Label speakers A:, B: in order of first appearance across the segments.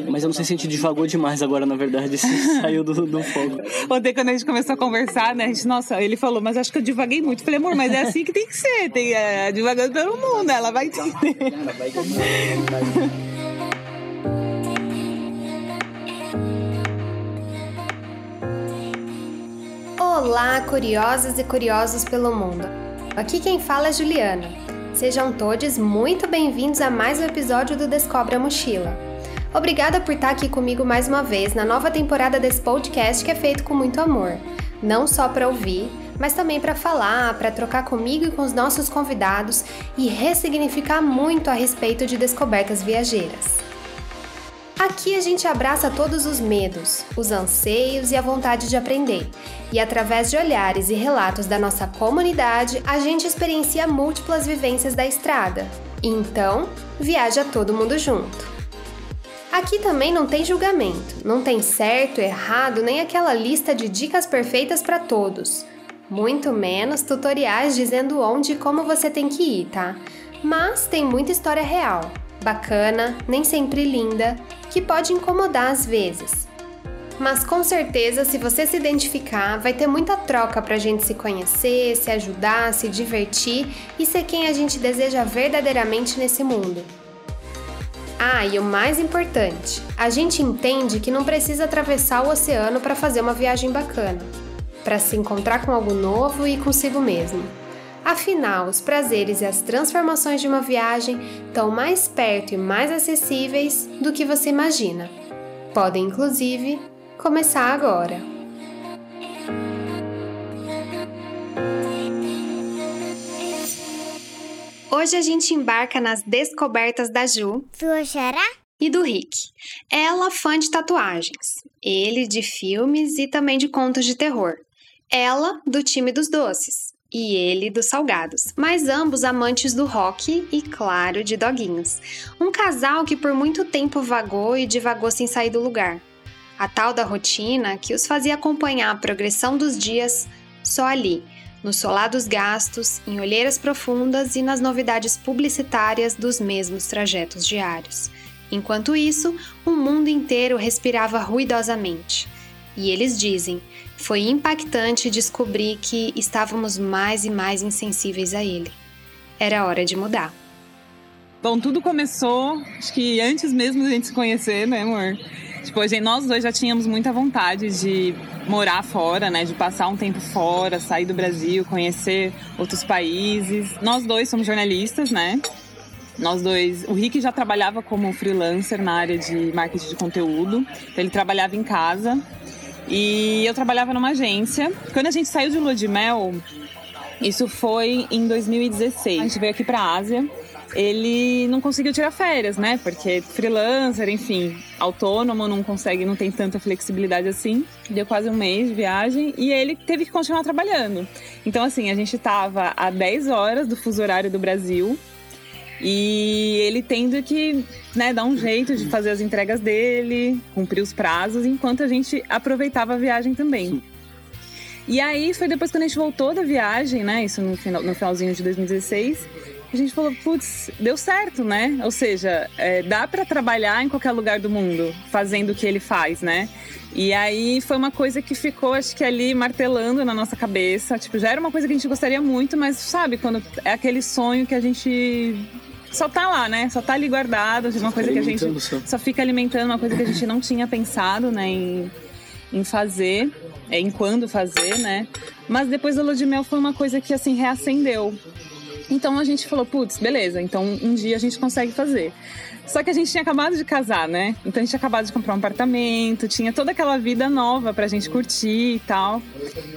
A: Mas eu não sei se a gente divagou demais agora, na verdade, se saiu do, do foco.
B: Ontem, quando a gente começou a conversar, né? A gente, nossa, ele falou, mas acho que eu divaguei muito. Falei, amor, mas é assim que tem que ser. Tem, é, divagando pelo mundo, ela vai entender.
C: Olá, curiosas e curiosos pelo mundo. Aqui quem fala é Juliana. Sejam todos muito bem-vindos a mais um episódio do Descobre a Mochila. Obrigada por estar aqui comigo mais uma vez na nova temporada desse podcast que é feito com muito amor, não só para ouvir, mas também para falar, para trocar comigo e com os nossos convidados e ressignificar muito a respeito de descobertas viajeiras. Aqui a gente abraça todos os medos, os anseios e a vontade de aprender. E através de olhares e relatos da nossa comunidade, a gente experiencia múltiplas vivências da estrada. Então, viaja todo mundo junto. Aqui também não tem julgamento, não tem certo, errado, nem aquela lista de dicas perfeitas para todos. Muito menos tutoriais dizendo onde e como você tem que ir, tá? Mas tem muita história real, bacana, nem sempre linda, que pode incomodar às vezes. Mas com certeza, se você se identificar, vai ter muita troca pra gente se conhecer, se ajudar, se divertir e ser quem a gente deseja verdadeiramente nesse mundo. Ah, e o mais importante, a gente entende que não precisa atravessar o oceano para fazer uma viagem bacana, para se encontrar com algo novo e consigo mesmo. Afinal, os prazeres e as transformações de uma viagem estão mais perto e mais acessíveis do que você imagina. Podem, inclusive, começar agora. Hoje a gente embarca nas descobertas da Ju e do Rick. Ela fã de tatuagens, ele de filmes e também de contos de terror. Ela do time dos doces e ele dos salgados, mas ambos amantes do rock e, claro, de doguinhos. Um casal que por muito tempo vagou e divagou sem sair do lugar. A tal da rotina que os fazia acompanhar a progressão dos dias só ali, no solar dos gastos, em olheiras profundas e nas novidades publicitárias dos mesmos trajetos diários. Enquanto isso, o mundo inteiro respirava ruidosamente. E eles dizem: foi impactante descobrir que estávamos mais e mais insensíveis a ele. Era hora de mudar.
B: Bom, tudo começou, acho que antes mesmo da gente se conhecer, né, amor? Tipo, gente, nós dois já tínhamos muita vontade de morar fora, né? De passar um tempo fora, sair do Brasil, conhecer outros países. Nós dois somos jornalistas, né? Nós dois, o Rick já trabalhava como freelancer na área de marketing de conteúdo. Então ele trabalhava em casa e eu trabalhava numa agência. Quando a gente saiu de lua de mel, isso foi em 2016. A gente veio aqui para a Ásia. Ele não conseguiu tirar férias, né? Porque freelancer, enfim, autônomo, não consegue, não tem tanta flexibilidade assim. Deu quase um mês de viagem e ele teve que continuar trabalhando. Então, assim, a gente tava a 10 horas do fuso horário do Brasil e ele tendo que né, dar um jeito de fazer as entregas dele, cumprir os prazos, enquanto a gente aproveitava a viagem também. E aí foi depois quando a gente voltou da viagem, né? Isso no, final, no finalzinho de 2016 a gente falou, putz, deu certo, né? Ou seja, é, dá para trabalhar em qualquer lugar do mundo fazendo o que ele faz, né? E aí foi uma coisa que ficou, acho que ali martelando na nossa cabeça. Tipo, já era uma coisa que a gente gostaria muito, mas sabe, quando é aquele sonho que a gente só tá lá, né? Só tá ali guardado, uma coisa que a gente só. só fica alimentando, uma coisa que a gente não tinha pensado, né, em, em fazer, é, em quando fazer, né? Mas depois da lua de mel foi uma coisa que assim reacendeu. Então a gente falou, putz, beleza, então um dia a gente consegue fazer. Só que a gente tinha acabado de casar, né? Então a gente tinha acabado de comprar um apartamento, tinha toda aquela vida nova pra gente curtir e tal.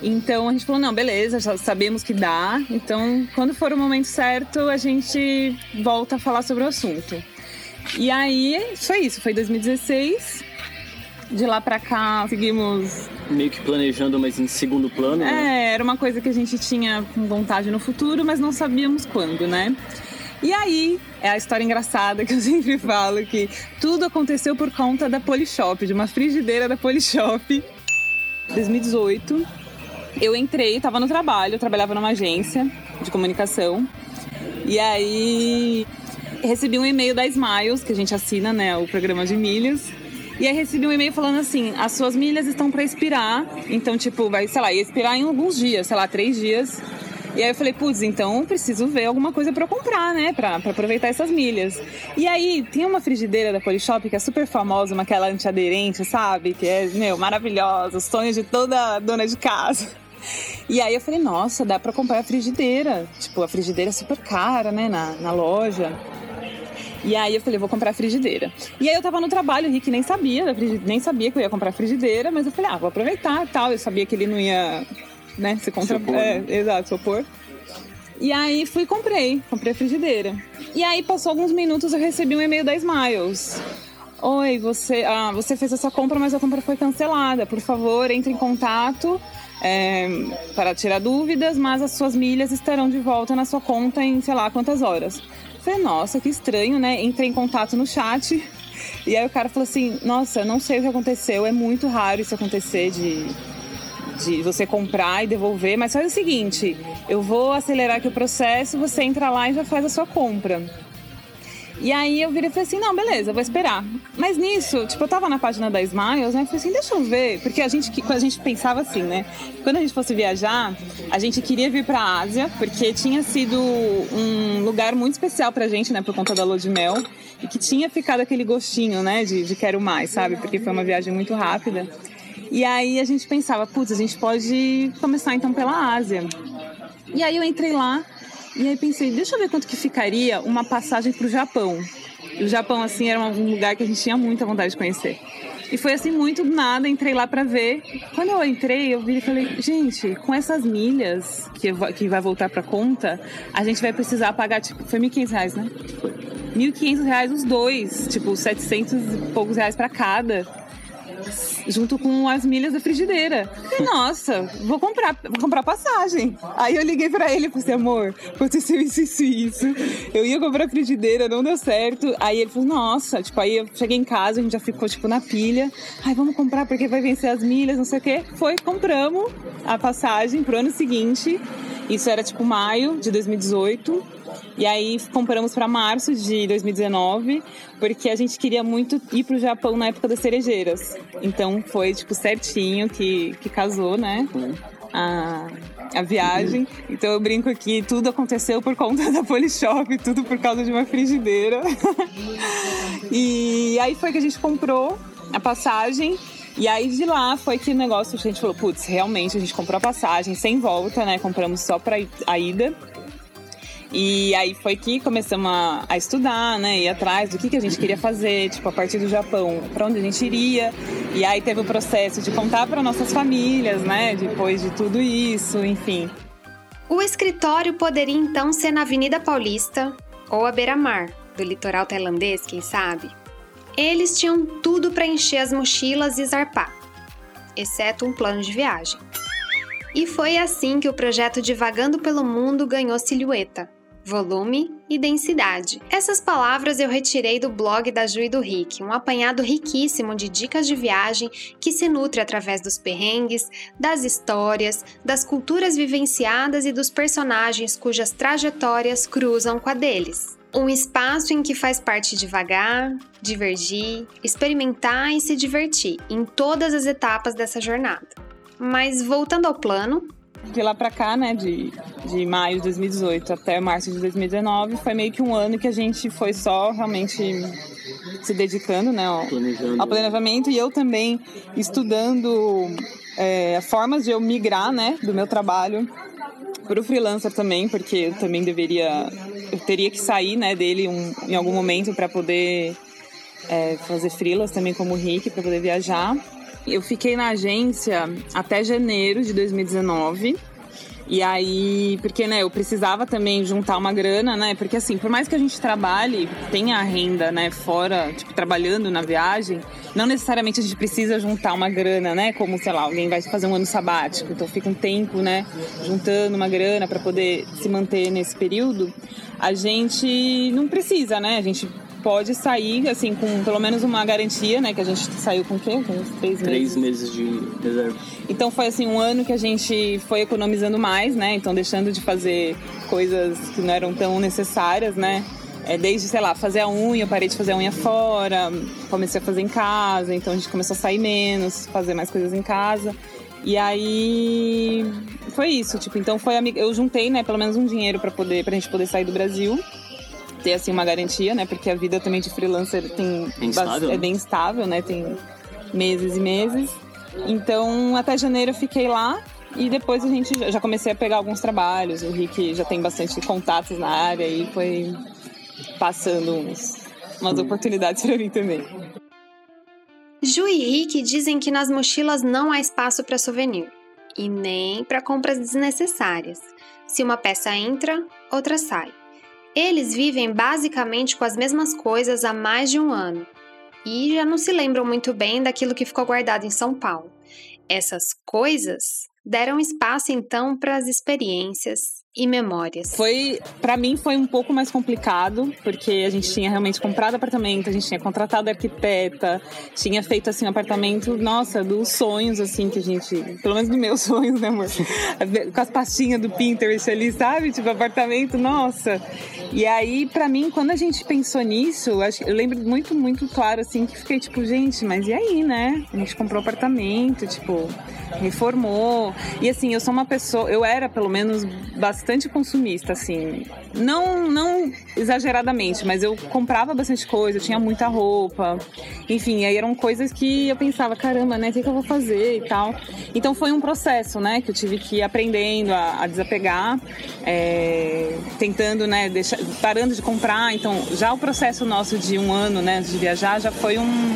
B: Então a gente falou: não, beleza, já sabemos que dá. Então, quando for o momento certo, a gente volta a falar sobre o assunto. E aí foi isso, foi 2016. De lá pra cá, seguimos.
A: Meio que planejando, mas em segundo plano.
B: Né? É, era uma coisa que a gente tinha com vontade no futuro, mas não sabíamos quando, né? E aí, é a história engraçada que eu sempre falo que tudo aconteceu por conta da Polishop, de uma frigideira da Polishop. 2018, eu entrei, estava no trabalho, trabalhava numa agência de comunicação. E aí recebi um e-mail da Smiles, que a gente assina, né, o programa de milhas. E aí recebi um e-mail falando assim: as suas milhas estão para expirar. Então, tipo, vai, sei lá, ia expirar em alguns dias, sei lá, três dias. E aí eu falei, putz, então preciso ver alguma coisa para comprar, né? Pra, pra aproveitar essas milhas. E aí tem uma frigideira da Polishop que é super famosa, uma aquela antiaderente, sabe? Que é, meu, maravilhosa, sonho de toda dona de casa. E aí eu falei, nossa, dá pra comprar a frigideira. Tipo, a frigideira é super cara, né, na, na loja. E aí eu falei, vou comprar a frigideira. E aí eu tava no trabalho, o Rick nem sabia, nem sabia que eu ia comprar a frigideira, mas eu falei, ah, vou aproveitar tal. Eu sabia que ele não ia né? Se contra...
A: Supor,
B: é,
A: né?
B: exato, supor. E aí fui e comprei, comprei a frigideira. E aí passou alguns minutos eu recebi um e-mail da Smiles. Oi, você, ah, você fez essa compra, mas a compra foi cancelada. Por favor, entre em contato é, para tirar dúvidas, mas as suas milhas estarão de volta na sua conta em sei lá quantas horas. Falei, nossa, que estranho, né? Entrei em contato no chat. E aí o cara falou assim: Nossa, não sei o que aconteceu, é muito raro isso acontecer de de você comprar e devolver, mas faz o seguinte: eu vou acelerar aqui o processo, você entra lá e já faz a sua compra. E aí eu virei e falei assim, não, beleza, vou esperar. Mas nisso, tipo, eu tava na página da Smiles, né? Eu falei assim, deixa eu ver. Porque a gente, a gente pensava assim, né? Quando a gente fosse viajar, a gente queria vir pra Ásia, porque tinha sido um lugar muito especial pra gente, né? Por conta da lua de mel. E que tinha ficado aquele gostinho, né? De, de quero mais, sabe? Porque foi uma viagem muito rápida. E aí a gente pensava, putz, a gente pode começar então pela Ásia. E aí eu entrei lá e aí pensei, deixa eu ver quanto que ficaria uma passagem para o Japão. E o Japão, assim, era um lugar que a gente tinha muita vontade de conhecer. E foi assim, muito do nada, entrei lá para ver. Quando eu entrei, eu vi e falei, gente, com essas milhas que, que vai voltar para conta, a gente vai precisar pagar, tipo, foi 1.500 reais, né? 1.500 reais os dois, tipo, 700 e poucos reais para cada junto com as milhas da frigideira. E, nossa, vou comprar, vou comprar passagem. Aí eu liguei pra ele e falei assim, amor, aconteceu isso, isso, isso. Eu ia comprar frigideira, não deu certo. Aí ele falou, nossa, tipo, aí eu cheguei em casa, a gente já ficou, tipo, na pilha. Ai, vamos comprar porque vai vencer as milhas, não sei o quê. Foi, compramos a passagem pro ano seguinte. Isso era, tipo, maio de 2018. E aí compramos para março de 2019, porque a gente queria muito ir pro Japão na época das cerejeiras. Então foi tipo certinho que, que casou, né? A, a viagem. Então eu brinco aqui, tudo aconteceu por conta da Polishop, tudo por causa de uma frigideira. e aí foi que a gente comprou a passagem. E aí de lá foi que o negócio, a gente falou, putz, realmente a gente comprou a passagem sem volta, né? Compramos só para a ida. E aí foi que começamos a, a, estudar, né? Ir atrás do que, que a gente queria fazer, tipo, a partir do Japão, para onde a gente iria. E aí teve o processo de contar para nossas famílias, né? Depois de tudo isso, enfim.
C: O escritório poderia então ser na Avenida Paulista ou à beira-mar, do litoral tailandês, quem sabe? Eles tinham tudo para encher as mochilas e zarpar, exceto um plano de viagem. E foi assim que o projeto Divagando pelo Mundo ganhou silhueta, volume e densidade. Essas palavras eu retirei do blog da Ju e do Rick, um apanhado riquíssimo de dicas de viagem que se nutre através dos perrengues, das histórias, das culturas vivenciadas e dos personagens cujas trajetórias cruzam com a deles. Um espaço em que faz parte devagar, divergir, experimentar e se divertir em todas as etapas dessa jornada. Mas voltando ao plano.
B: De lá pra cá, né, de, de maio de 2018 até março de 2019, foi meio que um ano que a gente foi só realmente se dedicando, né, ao, ao planejamento e eu também estudando é, formas de eu migrar, né, do meu trabalho para o freelancer também, porque eu também deveria, eu teria que sair, né, dele um, em algum momento para poder é, fazer freelas também como o Rick, para poder viajar. Eu fiquei na agência até janeiro de 2019. E aí, porque né, eu precisava também juntar uma grana, né? Porque assim, por mais que a gente trabalhe, tenha renda, né, fora, tipo, trabalhando na viagem, não necessariamente a gente precisa juntar uma grana, né? Como, sei lá, alguém vai fazer um ano sabático, então fica um tempo, né, juntando uma grana para poder se manter nesse período. A gente não precisa, né? A gente pode sair, assim, com pelo menos uma garantia, né? Que a gente saiu com o quê? Com uns três meses.
A: Três meses de reserva.
B: Então foi assim um ano que a gente foi economizando mais, né? Então deixando de fazer coisas que não eram tão necessárias, né? É, desde, sei lá, fazer a unha, parei de fazer a unha fora, comecei a fazer em casa, então a gente começou a sair menos, fazer mais coisas em casa. E aí foi isso, tipo, então foi eu juntei, né, pelo menos um dinheiro para poder pra gente poder sair do Brasil. Ter assim uma garantia, né? Porque a vida também de freelancer tem
A: bem estável,
B: é bem estável, né? Tem meses e meses. Então, até janeiro eu fiquei lá e depois a gente já comecei a pegar alguns trabalhos. O Rick já tem bastante contatos na área e foi passando uns, umas oportunidades para mim também.
C: Ju e Rick dizem que nas mochilas não há espaço para souvenir e nem para compras desnecessárias. Se uma peça entra, outra sai. Eles vivem basicamente com as mesmas coisas há mais de um ano e já não se lembram muito bem daquilo que ficou guardado em São Paulo. Essas coisas deram espaço então para as experiências e memórias.
B: Foi, para mim foi um pouco mais complicado, porque a gente tinha realmente comprado apartamento, a gente tinha contratado arquiteta, tinha feito assim um apartamento, nossa, dos sonhos assim que a gente, pelo menos dos meus sonhos, né, amor? Com as pastinhas do Pinterest ali, sabe? Tipo apartamento, nossa. E aí, para mim, quando a gente pensou nisso, eu lembro muito, muito claro assim que fiquei tipo, gente, mas e aí, né? A gente comprou apartamento, tipo, reformou. E assim, eu sou uma pessoa, eu era pelo menos bastante consumista, assim. Não, não exageradamente, mas eu comprava bastante coisa, eu tinha muita roupa. Enfim, aí eram coisas que eu pensava, caramba, né? O que, que eu vou fazer e tal. Então foi um processo, né? Que eu tive que ir aprendendo a, a desapegar, é, tentando, né? Deixar, parando de comprar. Então, já o processo nosso de um ano, né? De viajar, já foi um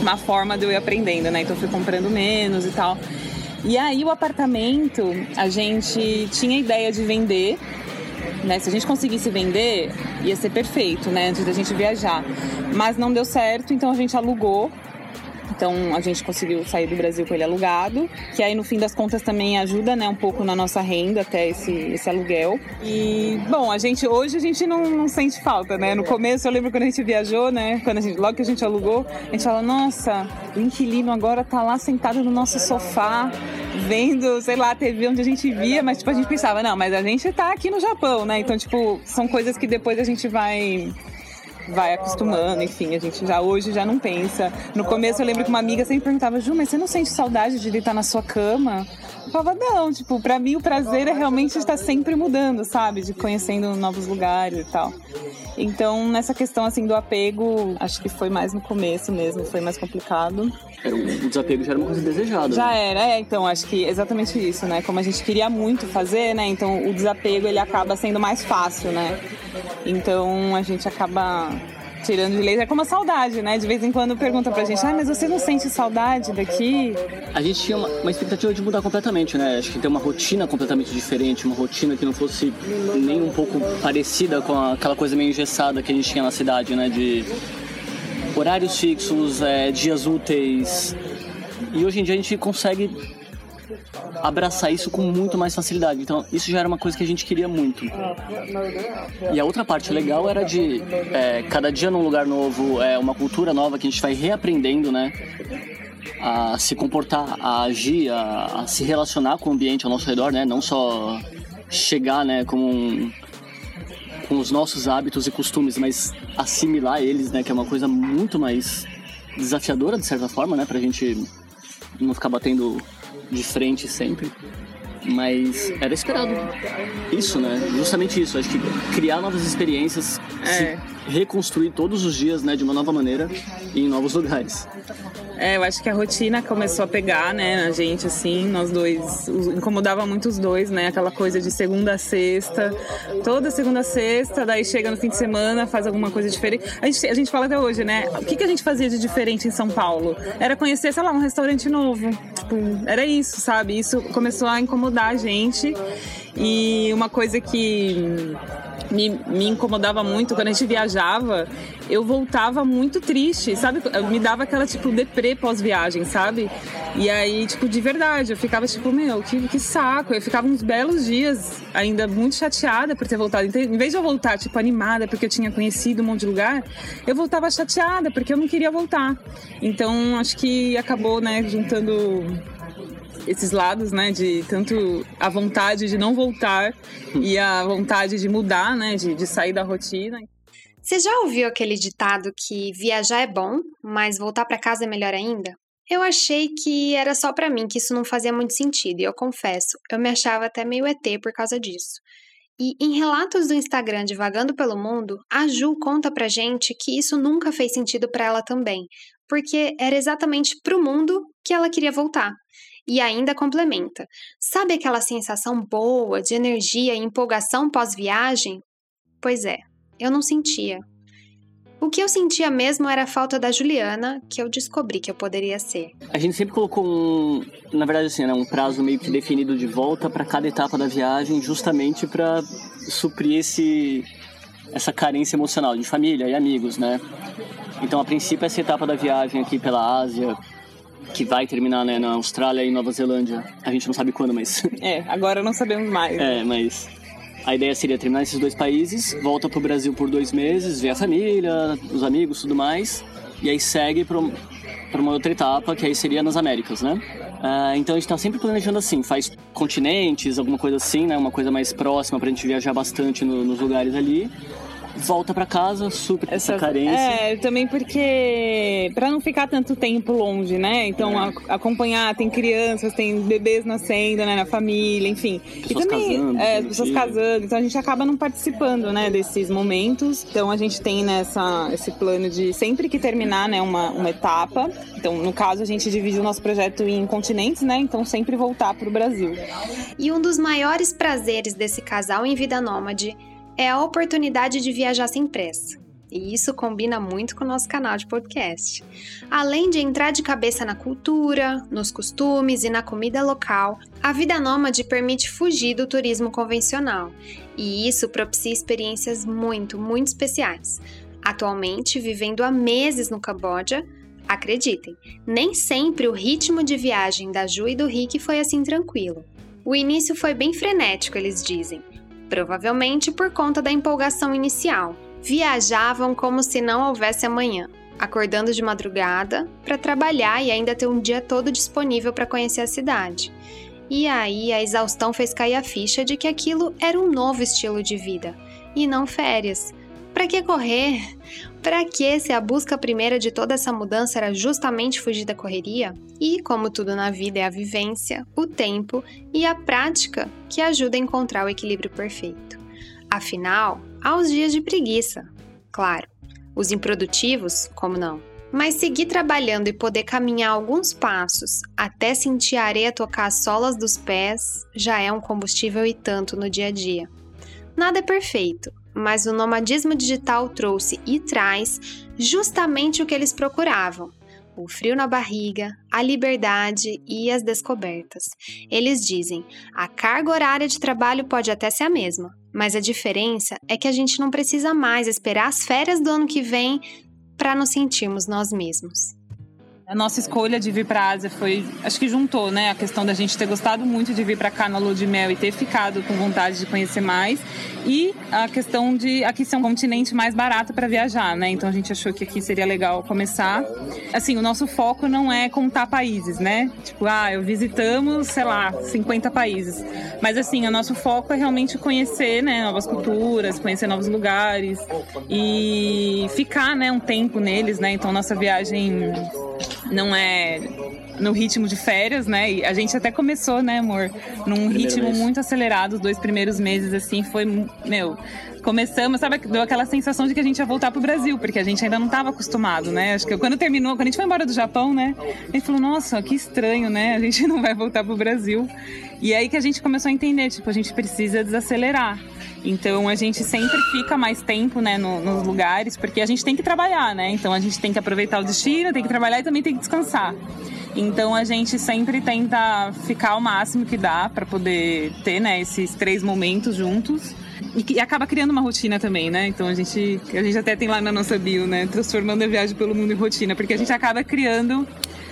B: uma forma de eu ir aprendendo, né? Então fui comprando menos e tal. E aí o apartamento, a gente tinha ideia de vender, né? Se a gente conseguisse vender, ia ser perfeito, né? Antes da gente viajar. Mas não deu certo, então a gente alugou então a gente conseguiu sair do Brasil com ele alugado, que aí no fim das contas também ajuda, né, um pouco na nossa renda até esse, esse aluguel. E bom, a gente hoje a gente não, não sente falta, né? No começo eu lembro quando a gente viajou, né, quando a gente logo que a gente alugou, a gente fala: "Nossa, o inquilino agora tá lá sentado no nosso sofá, vendo, sei lá, a TV onde a gente via, mas tipo a gente pensava: "Não, mas a gente tá aqui no Japão, né? Então, tipo, são coisas que depois a gente vai vai acostumando, enfim, a gente já hoje já não pensa. No começo eu lembro que uma amiga sempre perguntava, Ju, mas você não sente saudade de deitar na sua cama? Eu falava, não, tipo, pra mim o prazer é realmente estar sempre mudando, sabe? De conhecendo novos lugares e tal. Então, nessa questão, assim, do apego, acho que foi mais no começo mesmo, foi mais complicado.
A: Era um, o desapego já era uma coisa desejada.
B: Já
A: né?
B: era, é, então, acho que exatamente isso, né? Como a gente queria muito fazer, né? Então, o desapego, ele acaba sendo mais fácil, né? Então, a gente acaba tirando de leite. É como a saudade, né? De vez em quando pergunta pra gente, ah, mas você não sente saudade daqui?
A: A gente tinha uma, uma, expectativa de mudar completamente, né? Acho que ter uma rotina completamente diferente, uma rotina que não fosse nem um pouco parecida com aquela coisa meio engessada que a gente tinha na cidade, né? De horários fixos, é, dias úteis. E hoje em dia a gente consegue abraçar isso com muito mais facilidade. Então, isso já era uma coisa que a gente queria muito. E a outra parte legal era de é, cada dia num lugar novo, é uma cultura nova que a gente vai reaprendendo, né? A se comportar, a agir, a, a se relacionar com o ambiente ao nosso redor, né? Não só chegar, né, com um, com os nossos hábitos e costumes, mas assimilar eles, né, que é uma coisa muito mais desafiadora de certa forma, né, pra gente não ficar batendo de frente sempre. Mas era esperado isso, né? Justamente isso. Acho que criar novas experiências, é. Reconstruir todos os dias, né, de uma nova maneira e em novos lugares.
B: É, eu acho que a rotina começou a pegar, né, a gente, assim, nós dois, incomodava muito os dois, né, aquela coisa de segunda a sexta, toda segunda a sexta, daí chega no fim de semana, faz alguma coisa diferente. A gente, a gente fala até hoje, né, o que, que a gente fazia de diferente em São Paulo? Era conhecer, sei lá, um restaurante novo, tipo, era isso, sabe? Isso começou a incomodar a gente e uma coisa que me, me incomodava muito quando a gente viajava, eu voltava muito triste, sabe? Me dava aquela, tipo, deprê pós-viagem, sabe? E aí, tipo, de verdade, eu ficava, tipo, meu, que, que saco. Eu ficava uns belos dias ainda muito chateada por ter voltado. Então, em vez de eu voltar, tipo, animada porque eu tinha conhecido um monte de lugar, eu voltava chateada porque eu não queria voltar. Então, acho que acabou, né, juntando esses lados, né? De tanto a vontade de não voltar e a vontade de mudar, né? De, de sair da rotina.
C: Você já ouviu aquele ditado que viajar é bom, mas voltar para casa é melhor ainda? Eu achei que era só para mim que isso não fazia muito sentido, e eu confesso, eu me achava até meio ET por causa disso. E em relatos do Instagram Divagando pelo Mundo, a Ju conta pra gente que isso nunca fez sentido para ela também, porque era exatamente pro mundo que ela queria voltar. E ainda complementa: sabe aquela sensação boa de energia e empolgação pós-viagem? Pois é, eu não sentia. O que eu sentia mesmo era a falta da Juliana, que eu descobri que eu poderia ser.
A: A gente sempre colocou um, na verdade assim, né, um prazo meio que definido de volta para cada etapa da viagem, justamente para suprir esse essa carência emocional de família e amigos, né? Então, a princípio, essa etapa da viagem aqui pela Ásia, que vai terminar né, na Austrália e Nova Zelândia, a gente não sabe quando, mas.
B: É, agora não sabemos mais.
A: É, mas a ideia seria terminar esses dois países, volta pro Brasil por dois meses, ver a família, os amigos, tudo mais, e aí segue para uma outra etapa, que aí seria nas Américas, né? Uh, então a gente está sempre planejando assim, faz continentes, alguma coisa assim, né? Uma coisa mais próxima para a gente viajar bastante no, nos lugares ali volta para casa, super essa, essa, carência.
B: É, também porque para não ficar tanto tempo longe, né? Então é. a, acompanhar, tem crianças, tem bebês nascendo, né, na família, enfim.
A: Pessoas e também, casando,
B: é, pessoas casando, então a gente acaba não participando, né, desses momentos. Então a gente tem nessa esse plano de sempre que terminar, né, uma, uma etapa. Então, no caso, a gente divide o nosso projeto em continentes, né? Então sempre voltar para o Brasil.
C: E um dos maiores prazeres desse casal em vida nômade é a oportunidade de viajar sem pressa. E isso combina muito com o nosso canal de podcast. Além de entrar de cabeça na cultura, nos costumes e na comida local, a vida nômade permite fugir do turismo convencional. E isso propicia experiências muito, muito especiais. Atualmente, vivendo há meses no Camboja, acreditem, nem sempre o ritmo de viagem da Ju e do Rick foi assim tranquilo. O início foi bem frenético, eles dizem provavelmente por conta da empolgação inicial. Viajavam como se não houvesse amanhã, acordando de madrugada para trabalhar e ainda ter um dia todo disponível para conhecer a cidade. E aí a exaustão fez cair a ficha de que aquilo era um novo estilo de vida e não férias. Para que correr? Para que se a busca primeira de toda essa mudança era justamente fugir da correria? E, como tudo na vida é a vivência, o tempo e a prática que ajuda a encontrar o equilíbrio perfeito. Afinal, há os dias de preguiça, claro. Os improdutivos, como não? Mas seguir trabalhando e poder caminhar alguns passos até sentir a areia tocar as solas dos pés já é um combustível e tanto no dia a dia. Nada é perfeito, mas o nomadismo digital trouxe e traz justamente o que eles procuravam: o frio na barriga, a liberdade e as descobertas. Eles dizem: a carga horária de trabalho pode até ser a mesma, mas a diferença é que a gente não precisa mais esperar as férias do ano que vem para nos sentirmos nós mesmos.
B: A nossa escolha de vir para a Ásia foi, acho que juntou, né, a questão da gente ter gostado muito de vir para cá na lua de mel e ter ficado com vontade de conhecer mais e a questão de aqui ser um continente mais barato para viajar, né? Então a gente achou que aqui seria legal começar. Assim, o nosso foco não é contar países, né? Tipo, ah, eu visitamos, sei lá, 50 países. Mas assim, o nosso foco é realmente conhecer, né, novas culturas, conhecer novos lugares e ficar, né, um tempo neles, né? Então nossa viagem não é no ritmo de férias, né? E a gente até começou, né, amor? Num Primeiro ritmo mês. muito acelerado, os dois primeiros meses, assim, foi, meu, começamos, sabe, deu aquela sensação de que a gente ia voltar pro Brasil, porque a gente ainda não estava acostumado, né? Acho que quando terminou, quando a gente foi embora do Japão, né? A gente falou, nossa, que estranho, né? A gente não vai voltar pro Brasil. E aí que a gente começou a entender, tipo, a gente precisa desacelerar. Então a gente sempre fica mais tempo, né, no, nos lugares, porque a gente tem que trabalhar, né? Então a gente tem que aproveitar o destino, tem que trabalhar e também tem que descansar. Então a gente sempre tenta ficar o máximo que dá para poder ter, né, esses três momentos juntos. E, e, acaba criando uma rotina também, né? Então a gente, a gente até tem lá na nossa bio, né? Transformando a viagem pelo mundo em rotina, porque a gente acaba criando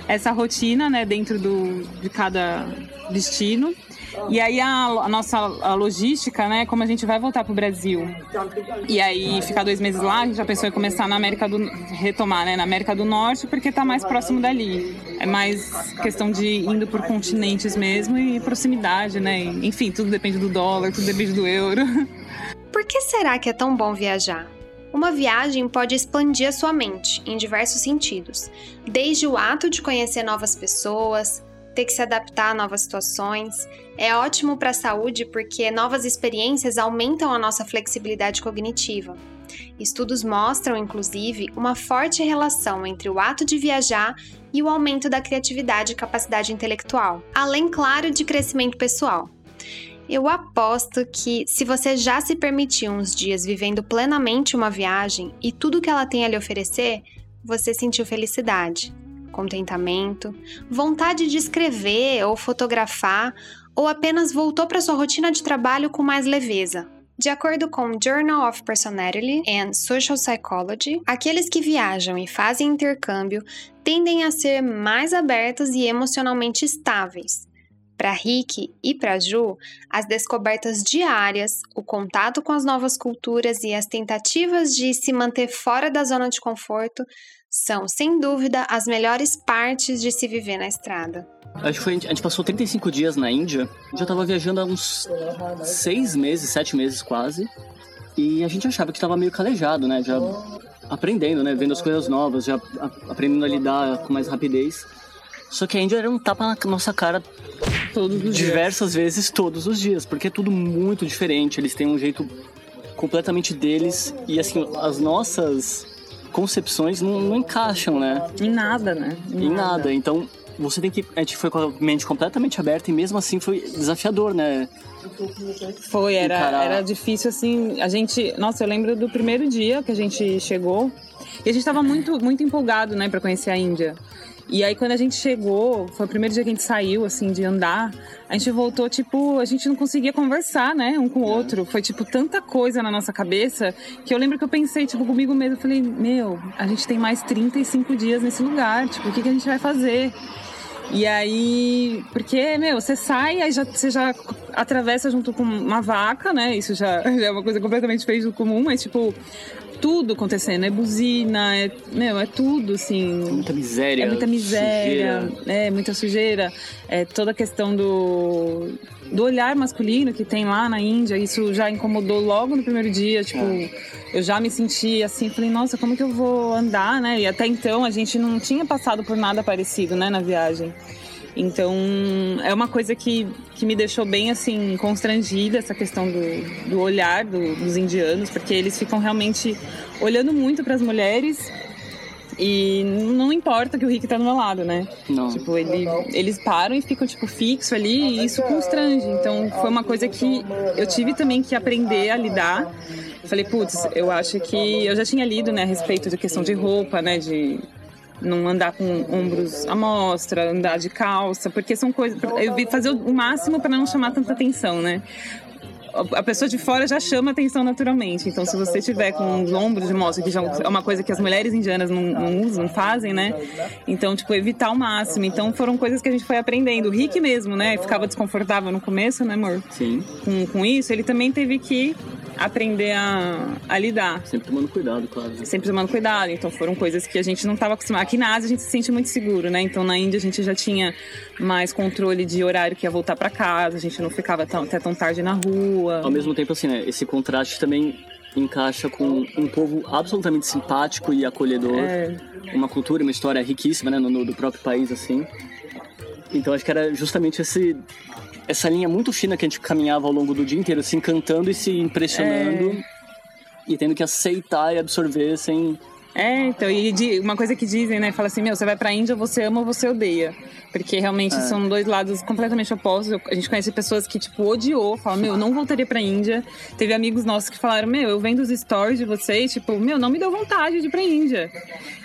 B: essa rotina, né, dentro do, de cada destino. E aí a, a nossa a logística, né, como a gente vai voltar para o Brasil e aí ficar dois meses lá, a gente já pensou em começar na América do retomar, né, na América do Norte, porque está mais próximo dali. É mais questão de indo por continentes mesmo e proximidade, né? Enfim, tudo depende do dólar, tudo depende do euro.
C: Por que será que é tão bom viajar? Uma viagem pode expandir a sua mente em diversos sentidos, desde o ato de conhecer novas pessoas, ter que se adaptar a novas situações. É ótimo para a saúde porque novas experiências aumentam a nossa flexibilidade cognitiva. Estudos mostram, inclusive, uma forte relação entre o ato de viajar e o aumento da criatividade e capacidade intelectual, além, claro, de crescimento pessoal. Eu aposto que, se você já se permitiu uns dias vivendo plenamente uma viagem e tudo que ela tem a lhe oferecer, você sentiu felicidade, contentamento, vontade de escrever ou fotografar, ou apenas voltou para sua rotina de trabalho com mais leveza. De acordo com Journal of Personality and Social Psychology, aqueles que viajam e fazem intercâmbio tendem a ser mais abertos e emocionalmente estáveis, para Rick e para Ju, as descobertas diárias, o contato com as novas culturas e as tentativas de se manter fora da zona de conforto são, sem dúvida, as melhores partes de se viver na estrada.
A: Acho que foi, a gente passou 35 dias na Índia. Já estava viajando há uns seis meses, sete meses quase. E a gente achava que estava meio calejado, né? Já aprendendo, né? Vendo as coisas novas, já aprendendo a lidar com mais rapidez. Só que a Índia era um tapa na nossa cara diversas dias. vezes todos os dias, porque é tudo muito diferente. Eles têm um jeito completamente deles e assim as nossas concepções não, não encaixam, né?
B: Em nada, né?
A: Em, em nada. nada. Então você tem que a gente foi com a mente completamente aberta e mesmo assim foi desafiador, né?
B: Foi, era, era difícil assim. A gente, nossa, eu lembro do primeiro dia que a gente chegou e a gente estava muito, muito empolgado, né, para conhecer a Índia. E aí quando a gente chegou, foi o primeiro dia que a gente saiu, assim, de andar, a gente voltou, tipo, a gente não conseguia conversar, né, um com o outro. Foi, tipo, tanta coisa na nossa cabeça que eu lembro que eu pensei, tipo, comigo mesmo, eu falei, meu, a gente tem mais 35 dias nesse lugar, tipo, o que, que a gente vai fazer? E aí, porque, meu, você sai, aí já, você já atravessa junto com uma vaca, né? Isso já, já é uma coisa completamente feita do comum, mas, tipo, tudo acontecendo. É buzina, é, meu, é tudo, assim.
A: É muita miséria.
B: É muita miséria, sujeira. é muita sujeira. É toda a questão do, do olhar masculino que tem lá na Índia. Isso já incomodou logo no primeiro dia. Tipo, é. eu já me senti assim, falei, nossa, como que eu vou andar, né? E até então a gente não tinha passado por nada parecido, né, na viagem. Então, é uma coisa que, que me deixou bem, assim, constrangida, essa questão do, do olhar do, dos indianos, porque eles ficam realmente olhando muito para as mulheres e não importa que o Rick tá do meu lado, né?
A: Não.
B: Tipo, ele, eles param e ficam, tipo, fixo ali e isso constrange. Então, foi uma coisa que eu tive também que aprender a lidar. falei, putz, eu acho que... Eu já tinha lido, né, a respeito de questão de roupa, né, de não andar com ombros à mostra, andar de calça, porque são coisas. Eu vi fazer o máximo para não chamar tanta atenção, né? a pessoa de fora já chama atenção naturalmente. Então, se você tiver com os ombros de mostra, que já é uma coisa que as mulheres indianas não, não, usam, não fazem, né? Então, tipo, evitar o máximo. Então, foram coisas que a gente foi aprendendo. O Rick mesmo, né? Ficava desconfortável no começo, né, amor?
A: Sim.
B: Com, com isso, ele também teve que aprender a, a lidar.
A: Sempre tomando cuidado, claro.
B: Sempre tomando cuidado. Então foram coisas que a gente não estava acostumado. Aqui na Ásia a gente se sente muito seguro, né? Então na Índia a gente já tinha mais controle de horário que ia voltar para casa, a gente não ficava tão, até tão tarde na rua.
A: Ao mesmo tempo, assim, né? Esse contraste também encaixa com um povo absolutamente simpático e acolhedor. É. Uma cultura, uma história riquíssima, né? No, no, do próprio país, assim. Então acho que era justamente esse essa linha muito fina que a gente caminhava ao longo do dia inteiro, se encantando e se impressionando é... e tendo que aceitar e absorver sem.
B: É, então, e uma coisa que dizem, né? Fala assim, meu, você vai pra Índia, você ama ou você odeia. Porque realmente é. são dois lados completamente opostos. A gente conhece pessoas que, tipo, odiou, falam, meu, eu não voltaria pra Índia. Teve amigos nossos que falaram, meu, eu vendo os stories de vocês, tipo, meu, não me deu vontade de ir pra Índia.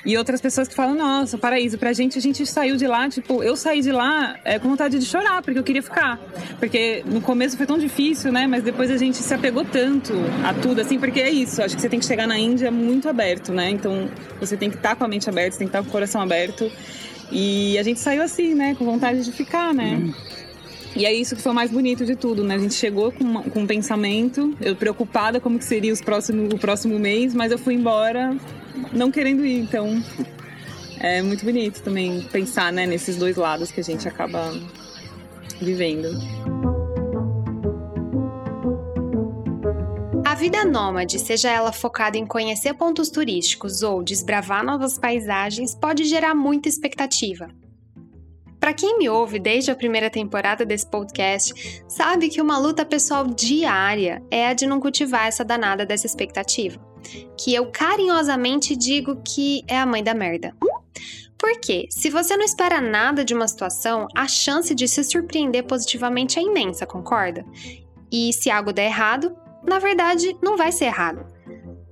B: E outras pessoas que falam, nossa, paraíso, pra gente, a gente saiu de lá, tipo, eu saí de lá é, com vontade de chorar, porque eu queria ficar. Porque no começo foi tão difícil, né? Mas depois a gente se apegou tanto a tudo, assim, porque é isso. Acho que você tem que chegar na Índia muito aberto, né? Então você tem que estar tá com a mente aberta, você tem que estar tá com o coração aberto. E a gente saiu assim, né? Com vontade de ficar, né? Uhum. E é isso que foi o mais bonito de tudo, né? A gente chegou com, uma, com um pensamento, eu preocupada como que seria os próximo, o próximo mês, mas eu fui embora não querendo ir, então é muito bonito também pensar, né, nesses dois lados que a gente acaba vivendo.
C: Vida nômade, seja ela focada em conhecer pontos turísticos ou desbravar novas paisagens, pode gerar muita expectativa. Para quem me ouve desde a primeira temporada desse podcast, sabe que uma luta pessoal diária é a de não cultivar essa danada dessa expectativa, que eu carinhosamente digo que é a mãe da merda. Porque, se você não espera nada de uma situação, a chance de se surpreender positivamente é imensa, concorda? E se algo der errado, na verdade, não vai ser errado.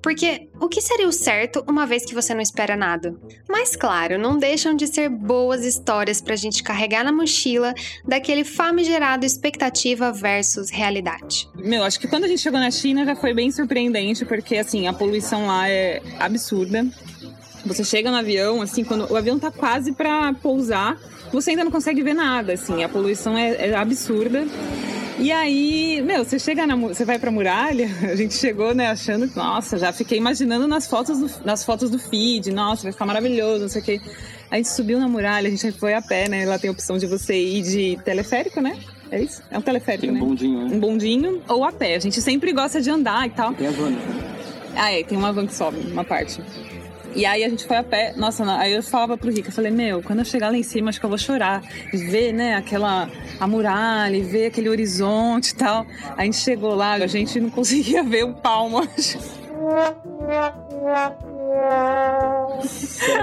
C: Porque o que seria o certo uma vez que você não espera nada? Mas claro, não deixam de ser boas histórias pra gente carregar na mochila daquele famigerado expectativa versus realidade.
B: Meu, acho que quando a gente chegou na China já foi bem surpreendente, porque assim, a poluição lá é absurda. Você chega no avião, assim, quando o avião tá quase para pousar, você ainda não consegue ver nada, assim, a poluição é, é absurda. E aí, meu, você chega na, você vai pra muralha, a gente chegou, né, achando que, nossa, já fiquei imaginando nas fotos do, nas fotos do feed, nossa, vai ficar maravilhoso, não sei o quê. A gente subiu na muralha, a gente foi a pé, né? Lá tem a opção de você ir de teleférico, né? É isso? É um teleférico,
A: tem um
B: né?
A: bondinho, né?
B: Um bondinho ou a pé. A gente sempre gosta de andar e tal.
A: Tem a van. né?
B: Ah, é, tem uma van que sobe, uma parte. E aí a gente foi a pé. Nossa, não, aí eu falava pro Rico, eu falei, meu, quando eu chegar lá em cima, acho que eu vou chorar. Ver, né, aquela a muralha, ver aquele horizonte e tal. A gente chegou lá, a gente não conseguia ver o palmo.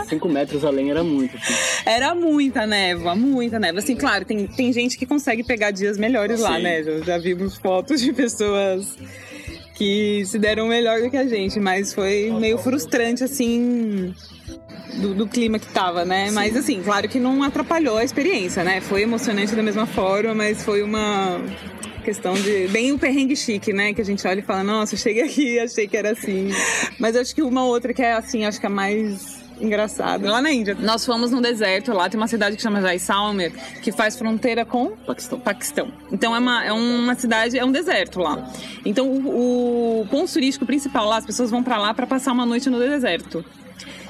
A: 5 metros além, era muito. Assim.
B: Era muita névoa, muita névoa. Assim, claro, tem, tem gente que consegue pegar dias melhores lá,
A: Sim.
B: né? Já, já vimos fotos de pessoas que se deram melhor do que a gente, mas foi meio frustrante, assim, do, do clima que tava, né? Mas, assim, claro que não atrapalhou a experiência, né? Foi emocionante da mesma forma, mas foi uma questão de bem o perrengue chique, né? Que a gente olha e fala, nossa, cheguei aqui, achei que era assim. Mas acho que uma outra que é assim, acho que é mais engraçada. Lá na Índia, nós fomos no deserto, lá tem uma cidade que chama Jaisalmer, que faz fronteira com
A: Paquistão.
B: Paquistão. Então é uma, é uma cidade, é um deserto lá. Então o, o ponto turístico principal lá, as pessoas vão pra lá pra passar uma noite no deserto.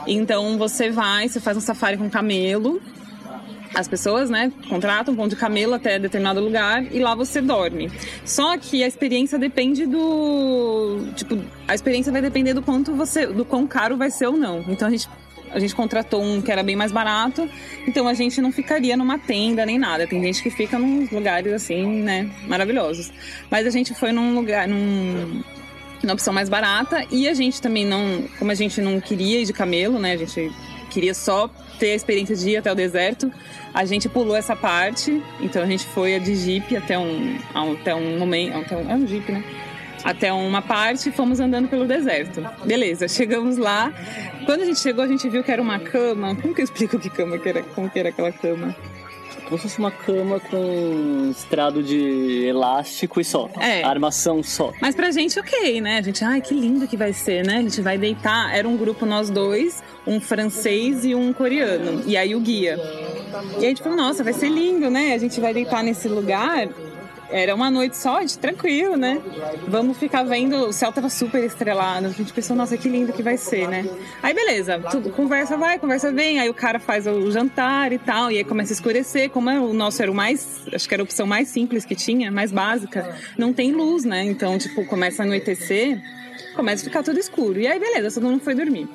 B: Então você vai, você faz um safari com camelo. As pessoas, né, contratam um ponto de camelo até determinado lugar e lá você dorme. Só que a experiência depende do, tipo, a experiência vai depender do quanto você, do quão caro vai ser ou não. Então a gente a gente contratou um que era bem mais barato, então a gente não ficaria numa tenda nem nada. Tem gente que fica num lugares assim, né, maravilhosos. Mas a gente foi num lugar, num na opção mais barata e a gente também não, como a gente não queria ir de camelo, né, a gente queria só ter a experiência de ir até o deserto, a gente pulou essa parte, então a gente foi de jeep até um, até um momento, até um, é um jeep, né? Até uma parte e fomos andando pelo deserto. Beleza, chegamos lá. Quando a gente chegou, a gente viu que era uma cama. Como que eu explico que cama que era? Como que era aquela cama?
A: Como se fosse uma cama com estrado de elástico e só.
B: É.
A: Armação só.
B: Mas pra gente, ok, né? A gente, ai, que lindo que vai ser, né? A gente vai deitar. Era um grupo, nós dois, um francês e um coreano. E aí o guia. E aí a gente falou, nossa, vai ser lindo, né? A gente vai deitar nesse lugar. Era uma noite só, de tranquilo, né? Vamos ficar vendo. O céu tava super estrelado. A gente pensou, nossa, que lindo que vai ser, né? Aí beleza, tudo, conversa vai, conversa vem. Aí o cara faz o jantar e tal. E aí começa a escurecer. Como é- o nosso era o mais. Acho que era a opção mais simples que tinha, mais básica. Não tem luz, né? Então, tipo, começa a anoitecer, começa a ficar tudo escuro. E aí beleza, todo mundo foi dormir.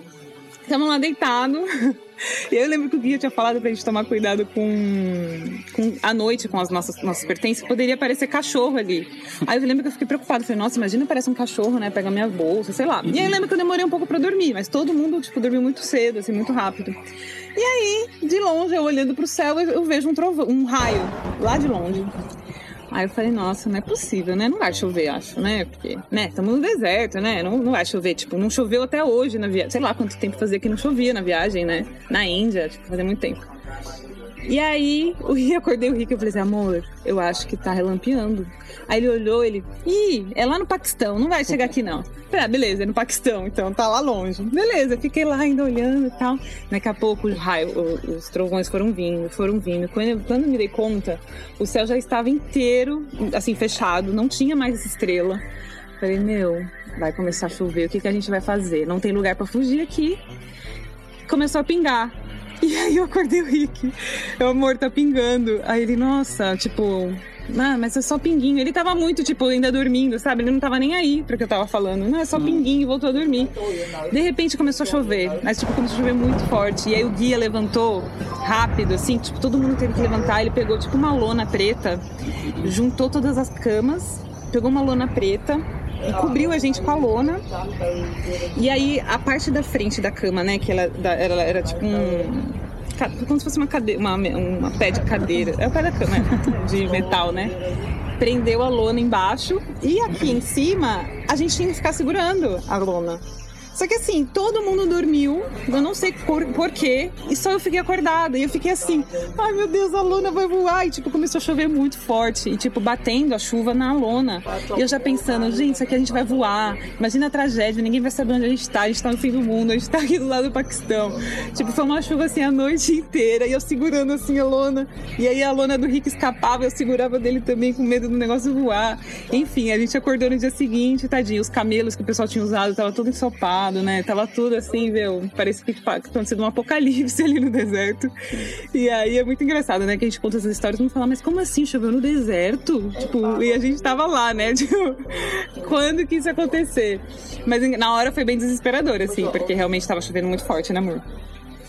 B: Estamos lá deitado. Eu lembro que o guia tinha falado pra gente tomar cuidado com, com à noite com as nossas nossos pertences, poderia aparecer cachorro ali. Aí eu lembro que eu fiquei preocupada, falei, nossa, imagina aparece um cachorro, né, pega minha bolsa, sei lá. E aí eu lembro que eu demorei um pouco pra dormir, mas todo mundo tipo dormiu muito cedo, assim, muito rápido. E aí, de longe, eu olhando pro céu, eu vejo um um raio lá de longe. Aí eu falei, nossa, não é possível, né? Não vai chover, acho, né? Porque, né, estamos no deserto, né? Não, não vai chover. Tipo, não choveu até hoje na viagem. Sei lá quanto tempo fazia que não chovia na viagem, né? Na Índia, tipo, fazia muito tempo. E aí, Rick, acordei o Rick e eu falei assim, amor, eu acho que tá relampeando. Aí ele olhou, ele, ih, é lá no Paquistão, não vai chegar aqui não. Eu Falei, ah, beleza, é no Paquistão, então tá lá longe. Beleza, fiquei lá ainda olhando e tal. Daqui a pouco o raio, o- os trovões foram vindo, foram vindo. Quando eu, quando eu me dei conta, o céu já estava inteiro, assim, fechado, não tinha mais estrela. Falei, meu, vai começar a chover, o que, que a gente vai fazer? Não tem lugar pra fugir aqui. Começou a pingar. E aí eu acordei o Rick. O amor tá pingando. Aí ele, nossa, tipo, ah, mas é só pinguinho. Ele tava muito, tipo, ainda dormindo, sabe? Ele não tava nem aí pro que eu tava falando. Não, é só pinguinho, voltou a dormir. De repente começou a chover, mas, tipo, começou a chover muito forte. E aí o guia levantou rápido, assim, tipo, todo mundo teve que levantar. Ele pegou, tipo, uma lona preta, juntou todas as camas, pegou uma lona preta, e cobriu a gente com a lona. E aí a parte da frente da cama, né, que ela, ela era tipo um como se fosse uma cadeira, uma, uma pé de cadeira, é o pé da cama, né, de metal, né? Prendeu a lona embaixo e aqui em cima a gente tinha que ficar segurando a lona. Só que assim, todo mundo dormiu, eu não sei por, por quê, e só eu fiquei acordada. E eu fiquei assim, ai meu Deus, a lona vai voar. E tipo, começou a chover muito forte, e tipo, batendo a chuva na lona. E eu já pensando, gente, isso aqui a gente vai voar. Imagina a tragédia, ninguém vai saber onde a gente tá, a gente tá no fim do mundo, a gente tá aqui do lado do Paquistão. Tipo, foi uma chuva assim a noite inteira, e eu segurando assim a lona. E aí a lona do Rick escapava, eu segurava dele também com medo do negócio voar. Enfim, a gente acordou no dia seguinte, tadinho, os camelos que o pessoal tinha usado, tava tudo ensopado né? Tava tudo assim, viu? Parecia que tinha acontecido um apocalipse ali no deserto. E aí é muito engraçado, né? Que a gente conta essas histórias e fala, mas como assim choveu no deserto? Tipo, e a gente tava lá, né? Tipo, quando que isso ia acontecer? Mas na hora foi bem desesperador, assim, porque realmente tava chovendo muito forte, né, amor?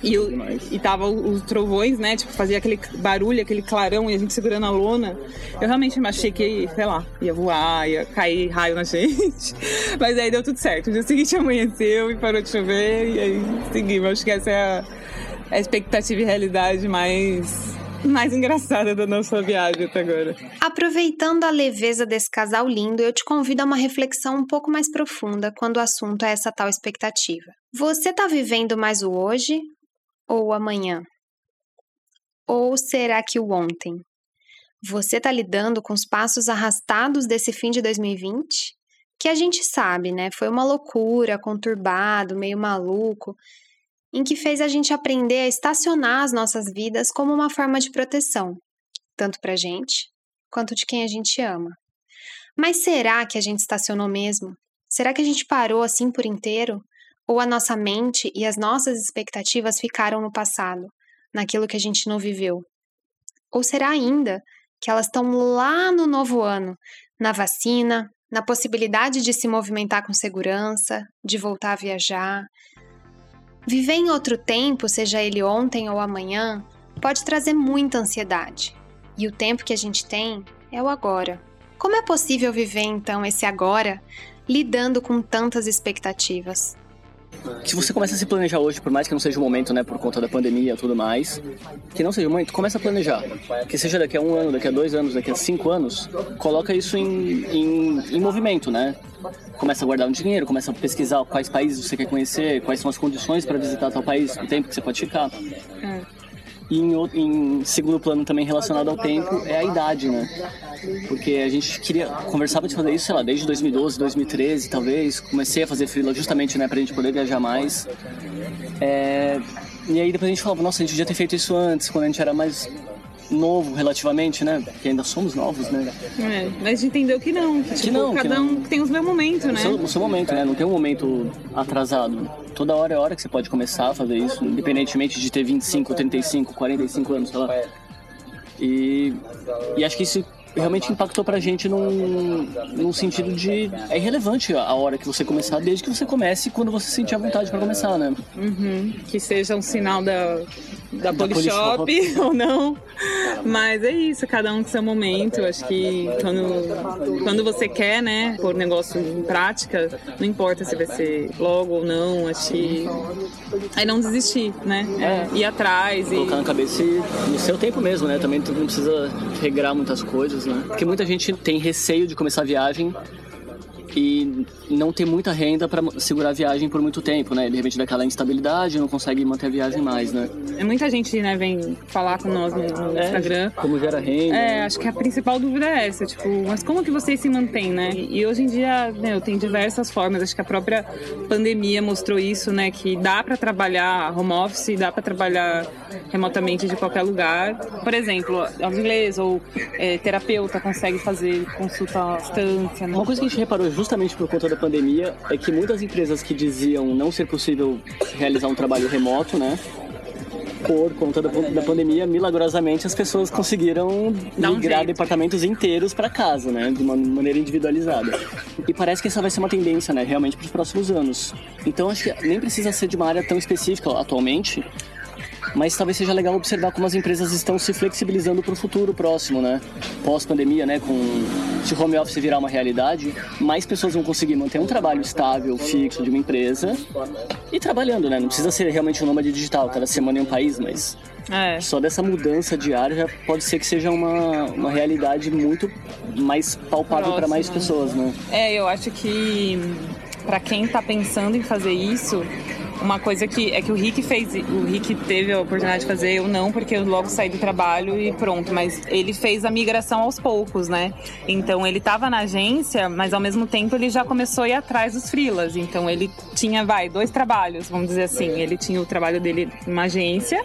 B: E, o, e tava os trovões, né? Tipo, fazia aquele barulho, aquele clarão e a gente segurando a lona. Eu realmente achei que, sei lá, ia voar, ia cair raio na gente. Mas aí deu tudo certo. No dia seguinte amanheceu e parou de chover e aí seguimos. Acho que essa é a, a expectativa e realidade mais mais engraçada da nossa viagem até agora.
C: Aproveitando a leveza desse casal lindo, eu te convido a uma reflexão um pouco mais profunda quando o assunto é essa tal expectativa. Você está vivendo mais o hoje ou amanhã? Ou será que o ontem? Você está lidando com os passos arrastados desse fim de 2020? Que a gente sabe, né? Foi uma loucura, conturbado, meio maluco, em que fez a gente aprender a estacionar as nossas vidas como uma forma de proteção, tanto para a gente quanto de quem a gente ama. Mas será que a gente estacionou mesmo? Será que a gente parou assim por inteiro? Ou a nossa mente e as nossas expectativas ficaram no passado, naquilo que a gente não viveu? Ou será ainda que elas estão lá no novo ano, na vacina, na possibilidade de se movimentar com segurança, de voltar a viajar? Viver em outro tempo, seja ele ontem ou amanhã, pode trazer muita ansiedade. E o tempo que a gente tem é o agora. Como é possível viver então esse agora lidando com tantas expectativas?
A: Se você começa a se planejar hoje, por mais que não seja o momento, né, por conta da pandemia e tudo mais, que não seja o momento, começa a planejar. Que seja daqui a um ano, daqui a dois anos, daqui a cinco anos, coloca isso em, em, em movimento, né? Começa a guardar um dinheiro, começa a pesquisar quais países você quer conhecer, quais são as condições para visitar tal país, o tempo que você pode ficar. É. E em, em, segundo plano também relacionado ao tempo é a idade, né? Porque a gente queria conversava de fazer isso, sei lá, desde 2012, 2013, talvez. Comecei a fazer freela justamente, né, pra gente poder viajar mais. É, e aí depois a gente falava, nossa, a gente podia ter feito isso antes, quando a gente era mais novo relativamente, né? Porque ainda somos novos, né?
B: É, mas a gente entendeu que não. Que, que tipo, não, cada que não. um tem o seu momento, né? O
A: seu, o seu momento, né? Não tem um momento atrasado. Toda hora é hora que você pode começar a fazer isso, independentemente de ter 25, 35, 45 anos, sei lá. E, e acho que isso realmente impactou pra gente num, num sentido de. É irrelevante a hora que você começar, desde que você comece quando você sentir a vontade para começar, né?
B: Uhum. Que seja um sinal da, da, da Polishop ou não. Mas é isso, cada um com seu momento. Acho que quando, quando você quer, né, pôr negócio em prática, não importa se vai ser logo ou não, acho que. Aí não desistir, né? É. Ir atrás.
A: Colocar
B: e...
A: na cabeça no seu tempo mesmo, né? Também não precisa regrar muitas coisas, né? Porque muita gente tem receio de começar a viagem e não ter muita renda para segurar a viagem por muito tempo, né? De repente daquela instabilidade, não consegue manter a viagem mais, né?
B: É muita gente, né, vem falar com nós no, no é, Instagram.
A: Como gera renda.
B: É, né? acho que a principal dúvida é essa, tipo, mas como que vocês se mantêm, né? E hoje em dia, meu, tem diversas formas. Acho que a própria pandemia mostrou isso, né? Que dá para trabalhar home office, dá para trabalhar remotamente de qualquer lugar. Por exemplo, inglês ou é, terapeuta consegue fazer consulta à distância. Né?
A: Uma coisa que a gente reparou justamente por conta da pandemia é que muitas empresas que diziam não ser possível realizar um trabalho remoto, né? por conta da, da pandemia, milagrosamente as pessoas conseguiram
B: Dá
A: migrar departamentos inteiros para casa, né? De uma maneira individualizada. E parece que essa vai ser uma tendência, né? Realmente para os próximos anos. Então acho que nem precisa ser de uma área tão específica atualmente. Mas talvez seja legal observar como as empresas estão se flexibilizando para o futuro próximo, né? Pós-pandemia, né? Com se o home office virar uma realidade, mais pessoas vão conseguir manter um trabalho estável, fixo de uma empresa e trabalhando, né? Não precisa ser realmente um nômade digital, cada semana em um país, mas
B: É.
A: só dessa mudança diária já pode ser que seja uma, uma realidade muito mais palpável para mais pessoas, né?
B: É, eu acho que pra quem tá pensando em fazer isso, uma coisa que é que o Rick fez, o Rick teve a oportunidade de fazer, eu não, porque eu logo saí do trabalho e pronto, mas ele fez a migração aos poucos, né? Então ele tava na agência, mas ao mesmo tempo ele já começou a ir atrás dos freelas. Então ele tinha, vai, dois trabalhos, vamos dizer assim. Ele tinha o trabalho dele numa agência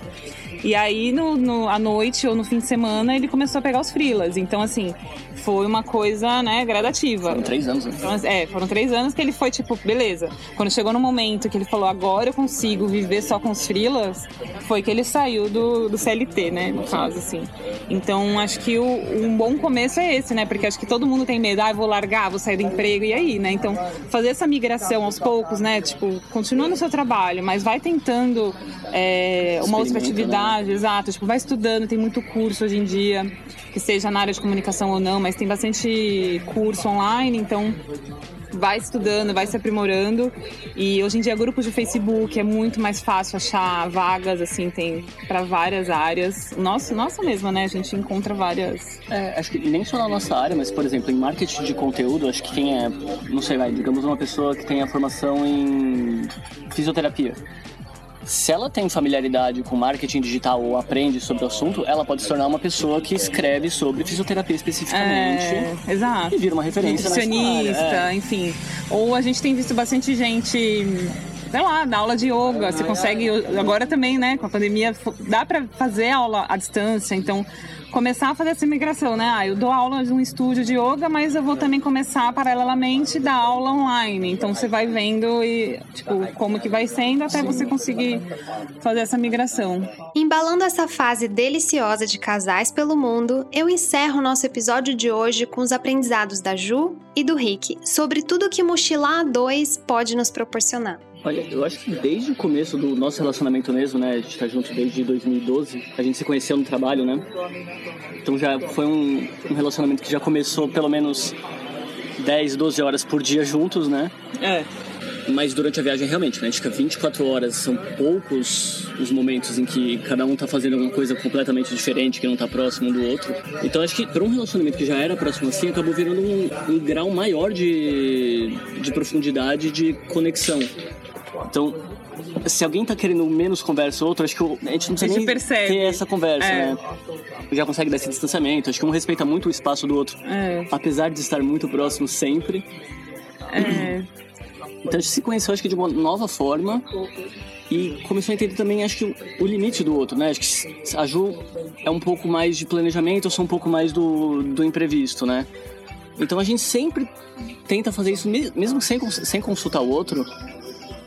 B: e aí, no, no, à noite ou no fim de semana, ele começou a pegar os freelas. Então, assim, foi uma coisa, né, gradativa.
A: Foram três anos, né?
B: Então, é, foram três anos que ele foi tipo, beleza. Quando chegou no momento que ele falou, agora eu consigo viver só com os freelas, foi que ele saiu do, do CLT, né, no caso, assim. Então, acho que o, um bom começo é esse, né, porque acho que todo mundo tem medo, ah, vou largar, vou sair do emprego, e aí, né? Então, fazer essa migração aos poucos, né, tipo, continua no seu trabalho, mas vai tentando é, uma outra
A: Experimenta,
B: atividade, exato. Tipo, vai estudando, tem muito curso hoje em dia, que seja na área de comunicação ou não, mas tem bastante curso online, então vai estudando, vai se aprimorando. E hoje em dia grupos de Facebook é muito mais fácil achar vagas, assim, tem para várias áreas. Nossa, nossa mesmo, né? A gente encontra várias.
A: É, acho que nem só na nossa área, mas, por exemplo, em marketing de conteúdo, acho que quem é, não sei, vai, digamos uma pessoa que tem a formação em fisioterapia. Se ela tem familiaridade com marketing digital ou aprende sobre o assunto, ela pode se tornar uma pessoa que escreve sobre fisioterapia especificamente
B: É, exato.
A: e vira uma referência
B: Nutricionista,
A: área. É.
B: enfim. Ou a gente tem visto bastante gente, sei lá, da aula de yoga. Você consegue, agora também, né, com a pandemia, dá pra fazer aula à distância. Então, começar a fazer essa migração, né? Ah, eu dou aula de um estúdio de yoga, mas eu vou também começar paralelamente dar aula online. Então, você vai vendo e, tipo, como que vai sendo até você conseguir fazer essa migração.
C: Embalando essa fase deliciosa de casais pelo mundo, eu encerro nosso episódio de hoje com os aprendizados da Ju e do Rick sobre tudo que mochilar a dois pode nos proporcionar.
A: Olha, eu acho que desde o começo do nosso relacionamento mesmo, né? A gente tá junto desde 2012. A gente se conheceu no trabalho, né? Então já foi um, um relacionamento que já começou pelo menos 10, 12 horas por dia juntos, né?
B: É.
A: Mas durante a viagem, realmente, né? A gente fica 24 horas, são poucos os momentos em que cada um tá fazendo alguma coisa completamente diferente, que não tá próximo um do outro. Então acho que para um relacionamento que já era próximo assim, acabou virando um, um grau maior de, de profundidade, de conexão. Então, se alguém tá querendo menos conversa ou outro, acho que o- a gente não precisa
B: gente
A: nem
B: percebe.
A: ter essa conversa,
B: É.
A: né? Já consegue dar esse distanciamento. Acho que um respeita muito o espaço do outro.
B: É.
A: Apesar de estar muito próximo sempre.
B: É.
A: Então a gente se conheceu, acho que de uma nova forma. E começou a entender também, acho que o- limite do outro, né? Acho que a Ju é um pouco mais de planejamento, eu sou um pouco mais do, do imprevisto, né? Então a gente sempre tenta fazer isso, me- mesmo sem, sem consultar o outro,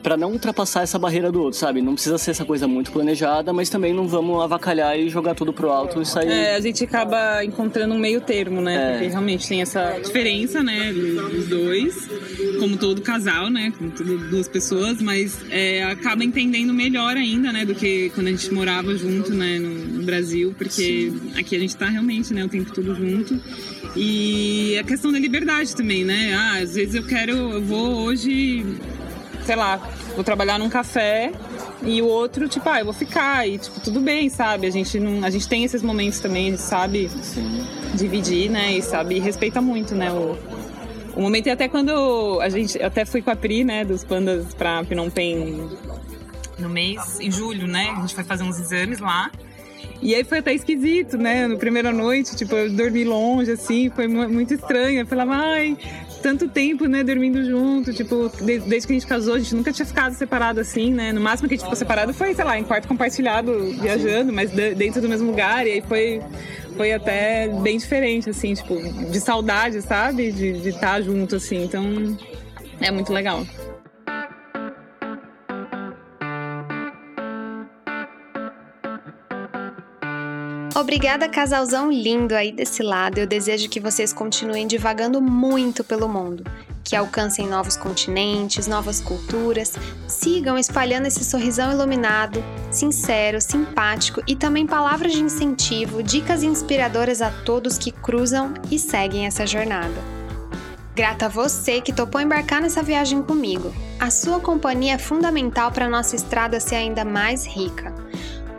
A: pra não ultrapassar essa barreira do outro, sabe? Não precisa ser essa coisa muito planejada, mas também não vamos avacalhar e jogar tudo pro alto e sair.
B: É, a gente acaba encontrando um meio termo, né?
A: É.
B: Porque realmente tem essa diferença, né? Dos dois, como todo casal, né? Como todo, duas pessoas, mas é, acaba entendendo melhor ainda, né? Do que quando a gente morava junto, né? No, no Brasil, porque aqui a gente tá realmente, né? O tempo todo junto. E a questão da liberdade também, né? Ah, às vezes eu quero, eu vou hoje sei lá, vou trabalhar num café e o outro, tipo, ah, eu vou ficar e, tipo, tudo bem, sabe? A gente, não, a gente tem esses momentos também, a gente sabe
A: Sim.
B: dividir, né? E sabe, e respeita muito, né? O, o momento e até quando a gente, até fui com a Pri, né, dos pandas pra Phnom Penh no mês, em julho, né? A gente foi fazer uns exames lá. E aí foi até esquisito, né? No primeira noite, tipo, eu dormi longe, assim, foi mu- muito estranho. Eu falava, ai, tanto tempo, né, dormindo junto, tipo, de- desde que a gente casou, a gente nunca tinha ficado separado assim, né? No máximo que a gente ficou separado foi, sei lá, em quarto compartilhado, viajando, mas de- dentro do mesmo lugar. E aí foi, foi até bem diferente, assim, tipo, de saudade, sabe? De estar junto, assim. Então, é muito legal.
C: Obrigada, casalzão lindo aí desse lado. Eu desejo que vocês continuem divagando muito pelo mundo, que alcancem novos continentes, novas culturas, sigam espalhando esse sorrisão iluminado, sincero, simpático e também palavras de incentivo, dicas inspiradoras a todos que cruzam e seguem essa jornada. Grata a você que topou embarcar nessa viagem comigo. A sua companhia é fundamental para nossa estrada ser ainda mais rica.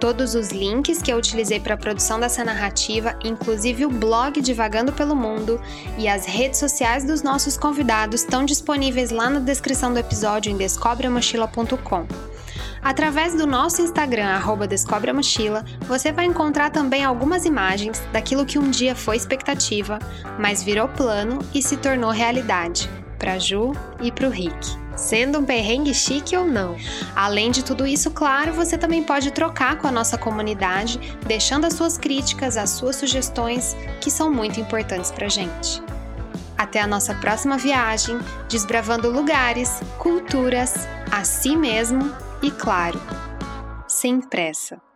C: Todos os links que eu utilizei para a produção dessa narrativa, inclusive o blog Divagando pelo Mundo e as redes sociais dos nossos convidados, estão disponíveis lá na descrição do episódio em descobreamochila.com. Através do nosso Instagram, arroba Descobre a Mochila, você vai encontrar também algumas imagens daquilo que um dia foi expectativa, mas virou plano e se tornou realidade, para Ju e para o Rick sendo um perrengue chique ou não. Além de tudo isso, claro, você também pode trocar com a nossa comunidade, deixando as suas críticas, as suas sugestões, que são muito importantes pra gente. Até a nossa próxima viagem, desbravando lugares, culturas, a si mesmo e, claro, sem pressa.